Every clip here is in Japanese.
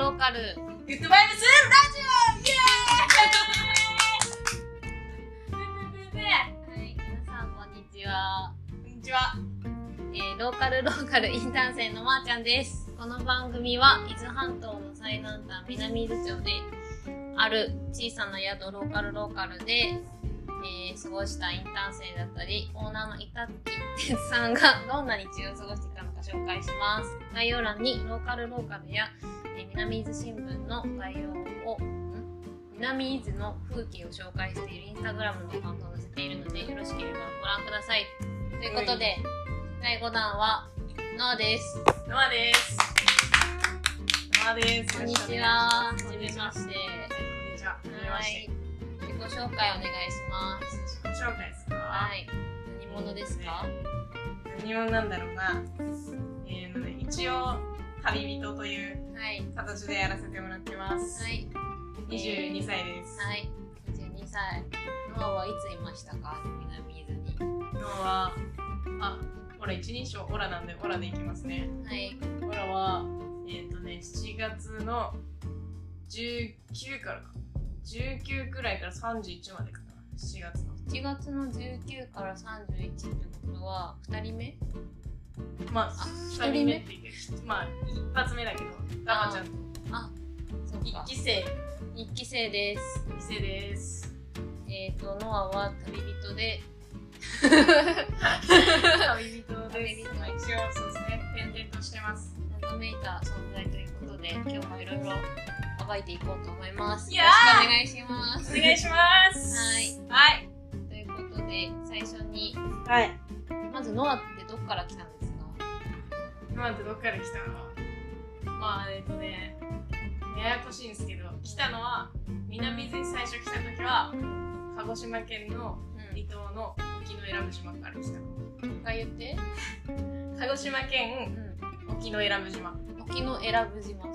ローカル。グッドバイブスラジオイエーイはい皆さんこんにちは、こんにちは。えーローカルローカルインターン生のまーちゃんです。この番組は伊豆半島の最南端南伊豆町である小さな宿ローカルローカルで、えー過ごしたインターン生だったりオーナーの板木哲さんがどんな日常を過ごしていたのか紹介します。概要欄にローカルローカルや、えー南伊豆新聞の概要をん？南伊豆の風景を紹介しているインスタグラムのアカウントを載せているのでよろしければご覧くださいということで、第5弾はノアですノアです。ノアです。こんにちははじこんにちは。めましてこんにちは。はい。自己紹介お願いします自己紹介ですか？はい何者ですか？何者なんだろうな。えー一応、旅人というはい形でやらせてもらってます。はい22歳です。はい22歳ノアはいついましたか？南伊豆に今日は、あ、オラ一人称オラなんでオラでいきますね。はいオラは、えっ、とね、7月の19からか。19くらいから31までかな。7月の。1月の19から31ってことは2人目？まあ、あ2人目って言って、まあ、一発目だけど、ガマちゃんとそうか1期生、1期生です1期生です。えっ、とノアは旅人で旅人です。旅人まあ一応、そうですね、転々としてます。謎めいた存在ということで今日もいろいろ暴いていこうと思いますよろしくーお願いしますお願いします。はい。はい。ということで最初にはい。まずノアってどっから来たんですか今までどっから来た？のまあ、えっとね、ややこしいんですけど、来たのは、南伊豆に最初来た時は、鹿児島県の離島の沖永良部島から来た。うん一回言って。鹿児島県う沖永良部島。ん沖永良部島。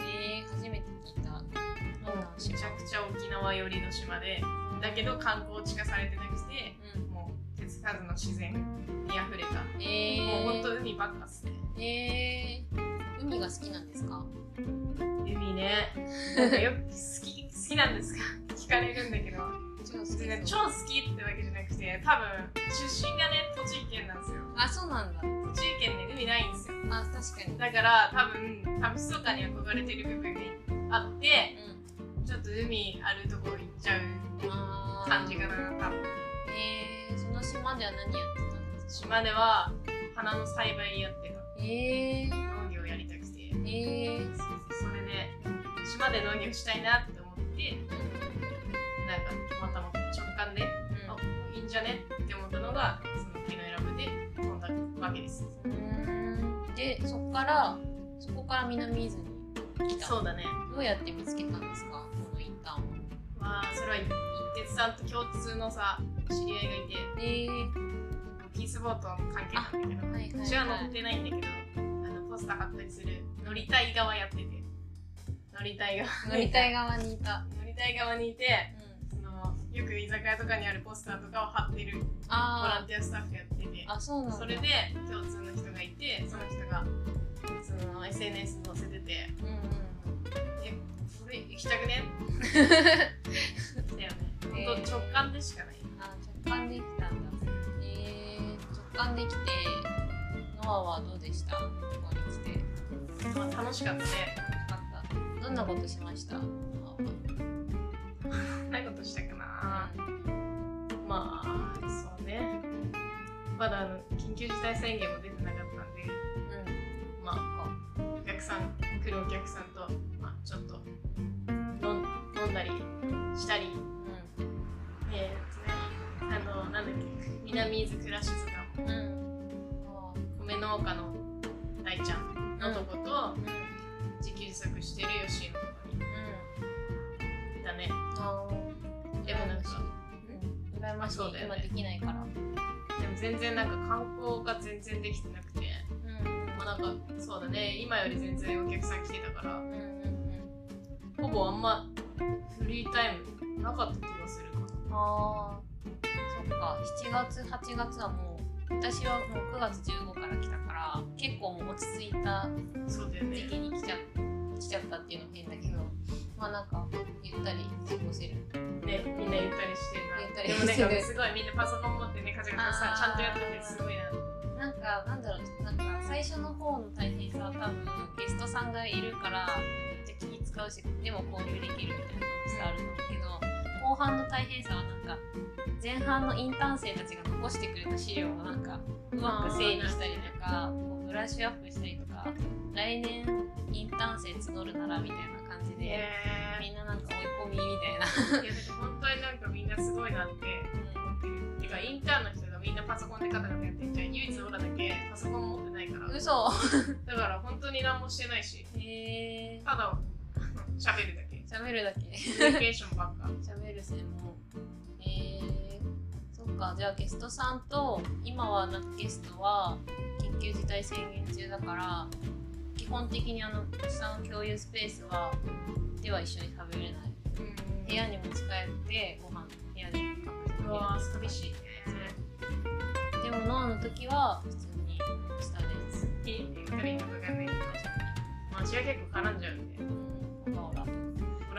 えー、初めて聞いた。どんなめ島ちゃくちゃ沖縄寄りの島で、だけど観光地化されてなくて、うんもう手つかずの自然に溢れた。えもうほんとー、海ばっかっすね。えー、海が好きなんですか？海ね。なんかよく好き、好きなんですか？聞かれるんだけど、超好きね超好きってわけじゃなくて、多分出身がね、栃木県なんですよ。あそうなんだ栃木県ね、海ないんですよ。あ確かにだから多分、多分密かに憧れてる部分があって、うんちょっと海あるところ行っちゃうあー感じかな、多分。えー、島では何やってたんですか？島では花の栽培やってた。えー、農業やりたくて。えー、それで、島で農業したいなって思って、なんかたまたま直感で、あ、いいんじゃねって思ったのが、その木の選ぶで飛んだわけです。うんうんでそこからそこから南伊豆に来たそうだね。どうやって見つけたんですか？このインターンはまあ、それは一徹さんと共通のさ、知り合いがいて、えー、ピースボートの関係なんだけど、はいはい、はい、うちは乗ってないんだけど、あのポスター貼ったりする。乗りたい側やってて、乗りたい側。乗りたい側にいた、乗りたい側にいて、うん、そのよく居酒屋とかにあるポスターとかを貼ってるボラあンティアスタッフやってて。ー、あそうなんだ。それで共通の人がいて、その人がその SNS に載せてて、うんうん。え、これ行きたくね？ね。ほんと直感でしかない。あ直感できたんだ。えー、直感できてノアはどうでした？ここに来て。まあ、楽しかったね。楽しかった。どんなことしました？なことしたかな。まあ、そうね。まだあの緊急事態宣言も出てなかったんで、うん。まあ、お客さん、来るお客さんと、南伊豆クラシズガうん。米農家の大ちゃんのとこと、自給自足してる吉井のとこにいたね。でもなんか、うん。羨ましい。そうだよね今できないから。でも全然なんか観光が全然できてなくて、うん。まあなんか、そうだね、今より全然お客さん来てたから、うんうんほぼあんまフリータイムなかった気がするかな。あか7月8月はもう私はもう9月15から来たから結構もう落ち着いた時。期に来ちゃ来ちちゃったっていうのも変だけどまあなんかゆったり過ごせる。ねみんなゆったりしてるな。でもなんかすごいみんなパソコン持ってねカチャカチャちゃんとやっててすごいな。なんかなんだろうなんか最初の方の大変さは多分ゲストさんがいるからめっちゃ気使うしでも交流できるみたいな楽しさあると思うけど後半の大変さはなんか前半のインターン生たちが残してくれた資料をなんかうまく整理したりとかこうブラッシュアップしたりとか来年インターン生募るならみたいな感じでへみんななんか追い込みみたいな。いや本当になんかみんなすごいなって思って。るてかインターンの人がみんなパソコンでカタカタやってんじゃん唯一俺らだけパソコン持ってないから。嘘。だから本当に何もしてないし。へえただ喋るだけ喋るだけ。コミュニケーションばっか。喋る専門。へえそっか。じゃあゲストさんと今はなゲストは緊急事態宣言中だから基本的にあの下の共有スペースはでは一緒に食べれない。部屋にも使えてご飯部屋でうわー寂しい。ねでもノアの時は普通に下です。いいっていいのかわかんないけどまは結構絡んじゃうんで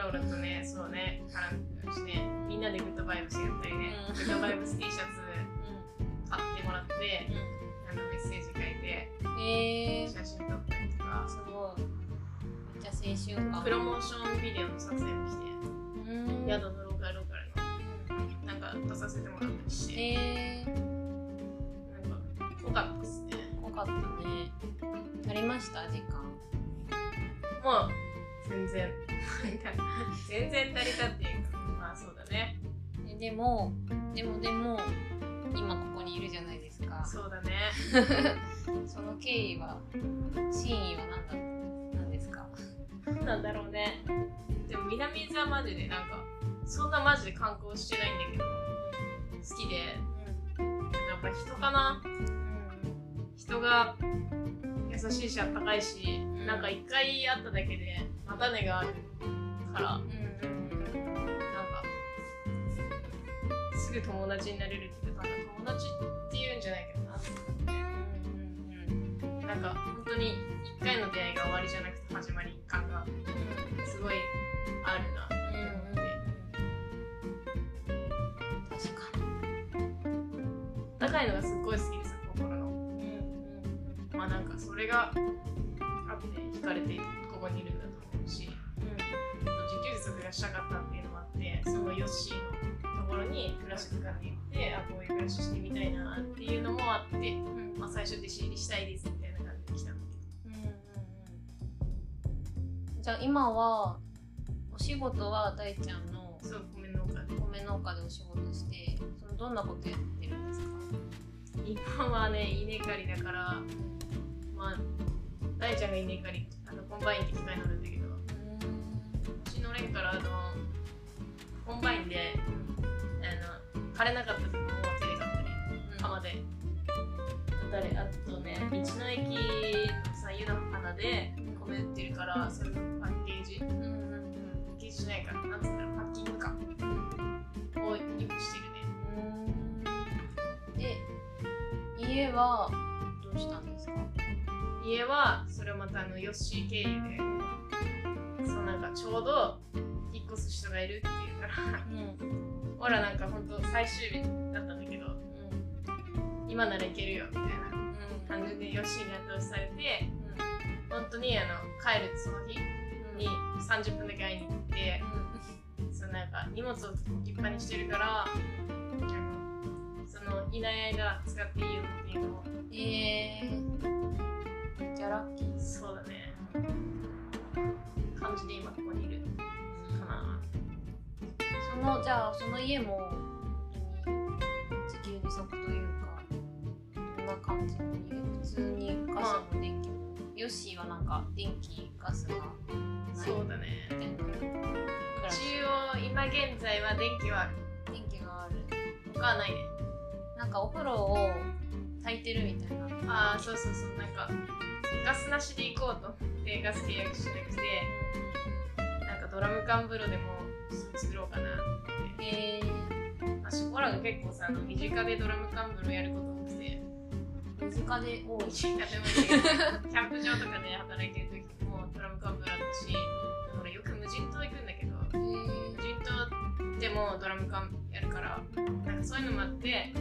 ラオラとねそうね絡んでしてみんなでグッドバイブスやったりね、うん。グッドバイブス T シャツう買ってもらってん。うあのメッセージ書いてえ写真撮ったりとか。すごい。めっちゃ青春感。プロモーションビデオの撮影もしてうん。宿のローカルローカルのなんか出させてもらったりして、えー、なんか濃かったっすね。濃かったね。足りました？時間。もう全然全然足りたっていうか。まあそうだね。えでもでもでも今ここにいるじゃないですか。そうだね。その経緯は真意は何だなんですか？なんだろうね。でも南伊豆はマジでなんかそんなマジで観光してないんだけど好きで。やっぱ人かな？人が優しいしあったかいし、ん。なんか一回会っただけでまたねがあるからなんかすぐ友達になれるっていうか友達っていうんじゃないけどな。なんか本当に一回の出会いが終わりじゃなくて始まり感がすごいあるな。高いのがすっごい好きまあなんかそれがあって惹かれてここにいるんだと思うしあと自給自足がしたかったっていうのもあってそのヨッシーのところにクラシック館に行ってあこういう暮らししてみたいなっていうのもあって、まあ、最初弟子入りしたいですみたいな感じで来たんだじゃあ今はお仕事は大ちゃんの米農家で。米農家でお仕事してそのどんなことやってるんですか？今はね稲刈りだからまあ大ちゃんが稲刈りあのコンバインって機械乗るんだけど私乗れんからあのコンバインであの刈れなかった時も手で刈ったり鎌で。だれあとね道の駅のさ湯の花で米売ってるからそれのパッケージ、うん、パッケージじゃないかなんつうんだろうパッキングか。をよくしてるね。で家は家はそれをまたあのヨッシー経由でそうなんかちょうど引っ越す人がいるっていうからうん。ほらなんかほんと最終日だったんだけど今ならいけるよみたいな感じでヨッシーに後押しされて本当にあの帰るその日に30分だけ会いに行ってそうなんか荷物を置きっぱにしてるからそのいない間使っていいよっていうのをえー、じゃあラッキー。そうだね。感じで今ここにいるかな。そのじゃあその家も本当に自給自足というかどんな感じの家普通にガスも電気もヨッシーはなんか電気ガスがない。そうだね。一応今現在は電気はある電気がある。他はないね。なんかお風呂を炊いてるみたいな。ああそうそうそう。なんかガスなしで行こうと思ってガス契約しなくてなんかドラム缶風呂でも作ろうかなって。へえまあシコラが結構さあの身近でドラム缶風呂やること多くて。身近で多い身近でもいいけどキャンプ場とかで働いてる時もドラムカップルだったし俺よく無人島行くんだけど無人島でもドラム缶やるからなんかそういうのもあって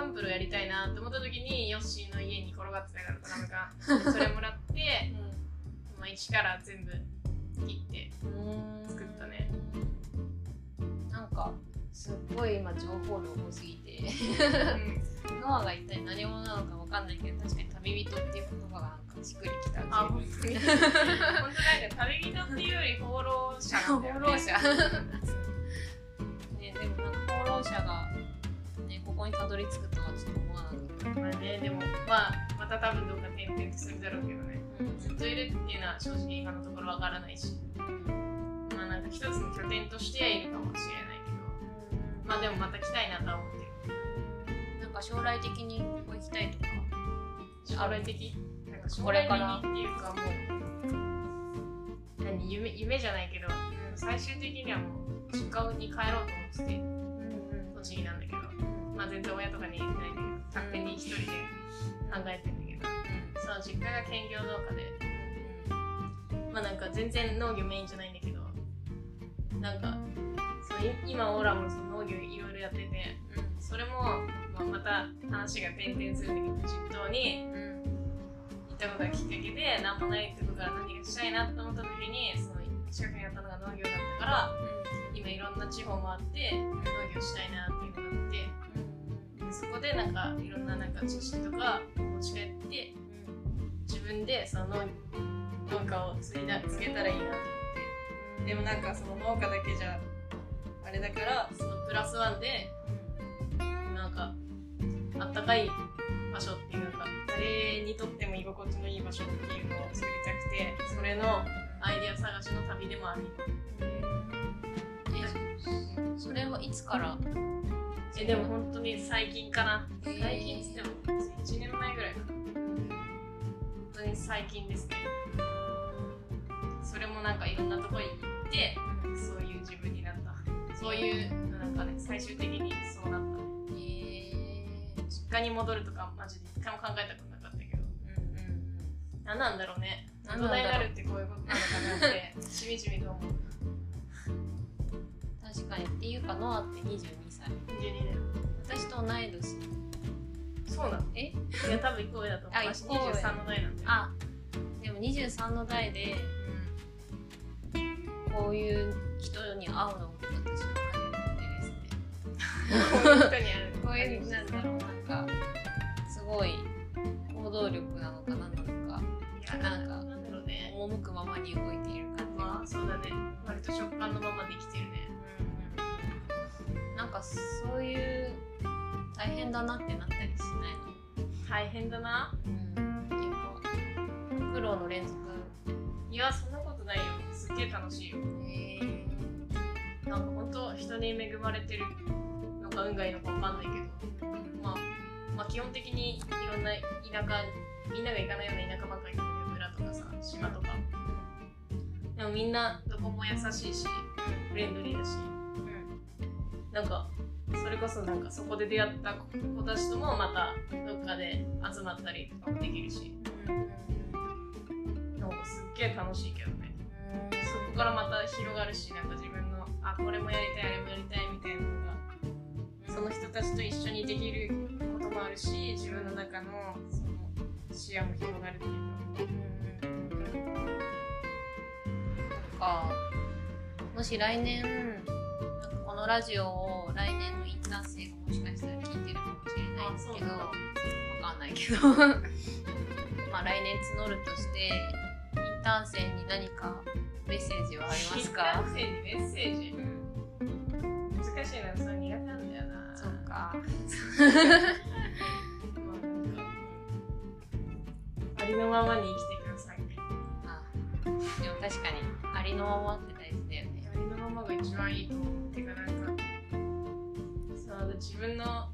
カンプルやりたいなって思った時にヨッシーの家に転がってたからドラム缶それもらって、まあ、一から全部切って作ったね。なんかすっごい今情報量多すぎてうん。ノアが一体何者なのかわかんないけど確かに旅人っていう言葉がなんかしっくりきたあ本当。に 本当なんか旅人っていうより放浪者なんだよね。放浪者。ねでもなんか放浪者がねここにたどり着くとはちょっと思わなかったまあねでもまあまた多分どっか転々とするだろうけどね。ずっといるっていうのは正直今のところわからないし。まあなんか一つの拠点としてはいるかもしれないけど。まあでもまた来たいなとは思ってる。なんか将来的にここ行きたいとか。将来的？なんか将来これから。的っていうかもう何？夢夢じゃないけど最終的にはもう実家に帰ろうと思ってて。栃木なんだけどまあ全然親とかに言ってないんだけど勝手に一人で考えてんだけど。その実家が兼業農家で。まあなんか全然農業メインじゃないんだけど。なんかそうい今オーラもその農業いろいろやってて。それも、まあ、また話が転々するんだけど実島に行ったことがきっかけで何もないってことから何がしたいなと思った時にその近くにあったのが農業だったから今いろんな地方回って農業したいなってそこでなんかいろんななんか知識とか持ち帰って自分でその農家を継いだ継げたらいいなと思って。でもなんかその農家だけじゃあれだからそのプラスワンでなんかあったかい場所っていうのが誰にとっても居心地のいい場所っていうのを作りたくてそれのアイデア探しの旅でもあるえそれはいつからえでも本当に最近かな。へー最近っつっても1年前ぐらいかな。本当に最近ですね。それもなんかいろんなところに行ってそういう自分になった。そういうなんかね最終的にそうなった。ねえ実家に戻るとかマジで一回も考えたことなかったけど。何なんだろうね。大人に何なんだろうなるってこういうことなのかなってしみじみと思う。確かに。っていうかノアって22歳22だよ私と同い年。そうなの？え？いや多分1個上だと思う。あ私一個上23の代なんだよ。あでも23の代でこういう人に会うのも私は初めてですね。こういう人にあるこういうなんだろうなんかすごい行動力なのか何なのかなんかね赴くままに動いている感じまあそうだね割と食感のままで生きてるかそういう大変だなってなったりしない大変だな。の、うん、やっぱ苦労の連続？いやそんなことないよ。すっげえ楽しいよ。へなんか本当人に恵まれてるのか運がいいのかわかんないけど。まあまあ基本的にいろんな田舎みんなが行かないような田舎ばっかり行く村とかさ島とか。でもみんなどこも優しいしフレンドリーだしなんかそれこそなんかそこで出会った子たちともまたどっかで集まったりとかもできるし。なんかすっげえ楽しいけどね。そこからまた広がるしなんか自分のあこれもやりたいあれもやりたいみたいなのがその人たちと一緒にできることもあるし自分の中のその視野も広がるっていうか。か。もし来年のラジオを来年のインターン生がもしかしたら聞いてるかもしれないんですけどあわかんないけど。まあ来年募るとしてインターン生に何かメッセージはありますか？男性にメッセージ？うん難しいなそれ苦手なんだよな。そっか。まありのままに生きてください。あでも確かにありのままって大事だよね。ありのままが一番いいと思う自分の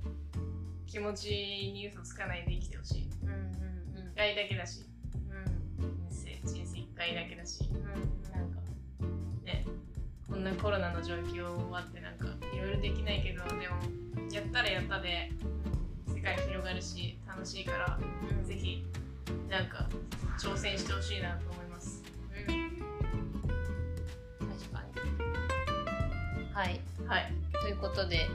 気持ちに嘘つかないで生きてほしい、うんうんうん、1回だけだし、うん、人生人生1回だけだし、うん、なんかね。こんなコロナの状況終わってなんかいろいろできないけどでもやったらやったで世界広がるし楽しいから、うん、ぜひなんか挑戦してほしいなと思います、うん、確かに。はい。はい。ということで、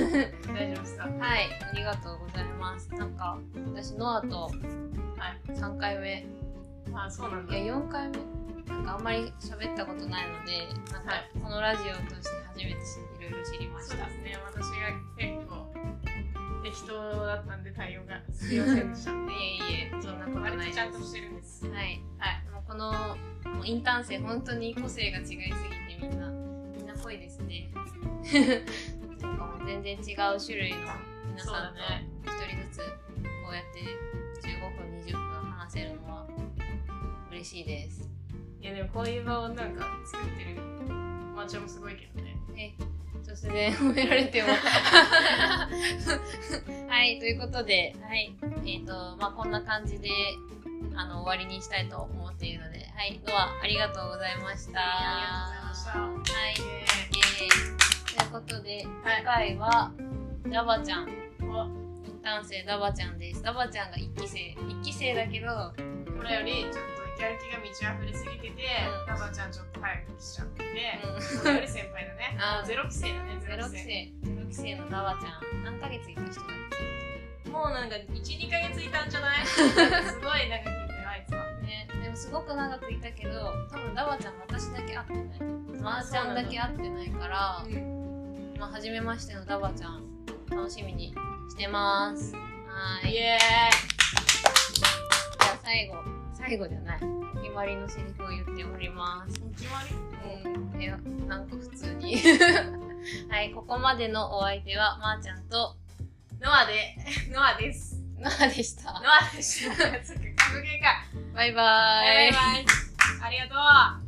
大丈夫ですか？はい。ありがとうございます。なんか、私、ノアとはい。3回目、あ、そうなんだ。いや、4回目なんかあんまり喋ったことないので、なんかはい、このラジオを通して初めていろいろ知りました。そうですね。私が結構適当だったんで対応がすみませんでした。いえいえ、そんなことないです。ちゃんとしてるんです。はい。はい。もうこのもうインターン生本当に個性が違いすぎてみんなみんな濃いですね。なんかもう全然違う種類の皆さんとだね。一人ずつこうやって15分20分話せるのは嬉しいです。いやでもこういう場をなんか作ってるマーチャンもすごいけどね。え突然褒められても。はいということではい。えっ、とまあこんな感じであの終わりにしたいと思っているのではいドアありがとうございました。ありがとうございました。はい。イイエーイ。ということで、はい。次回はダバちゃん、イエーイお。ンターン生ダバちゃんです。ダバちゃんが1期生、1期生だけど、これよりちょっとやる気が満ち溢れすぎてて、うん。タバちゃんちょっと早く来ちゃってて、うん。より先輩だね。あー。ゼロ期生だね、ゼゼロ期生。生、ゼロ期生のダバちゃん、何ヶ月いた人だっもうなんか1、2ヶ月いたんじゃない？なんかすごい長くいすごく長くいたけど、多分ダバちゃん私だけ会ってない。マーちゃんだけ会ってないから、うん。まあ、初めましてのダバちゃん、楽しみにしてます。はーい。イエじゃあ最後、最後じゃない。お決まりのセリフを言っております。ーイ決まりうん、いや、なんか普通に。はい、ここまでのお相手は、まー、ちゃんと、ノアで、ノアです。ノアでした。ノアでした。格ゲーか。バイババイバイ。ありがとう。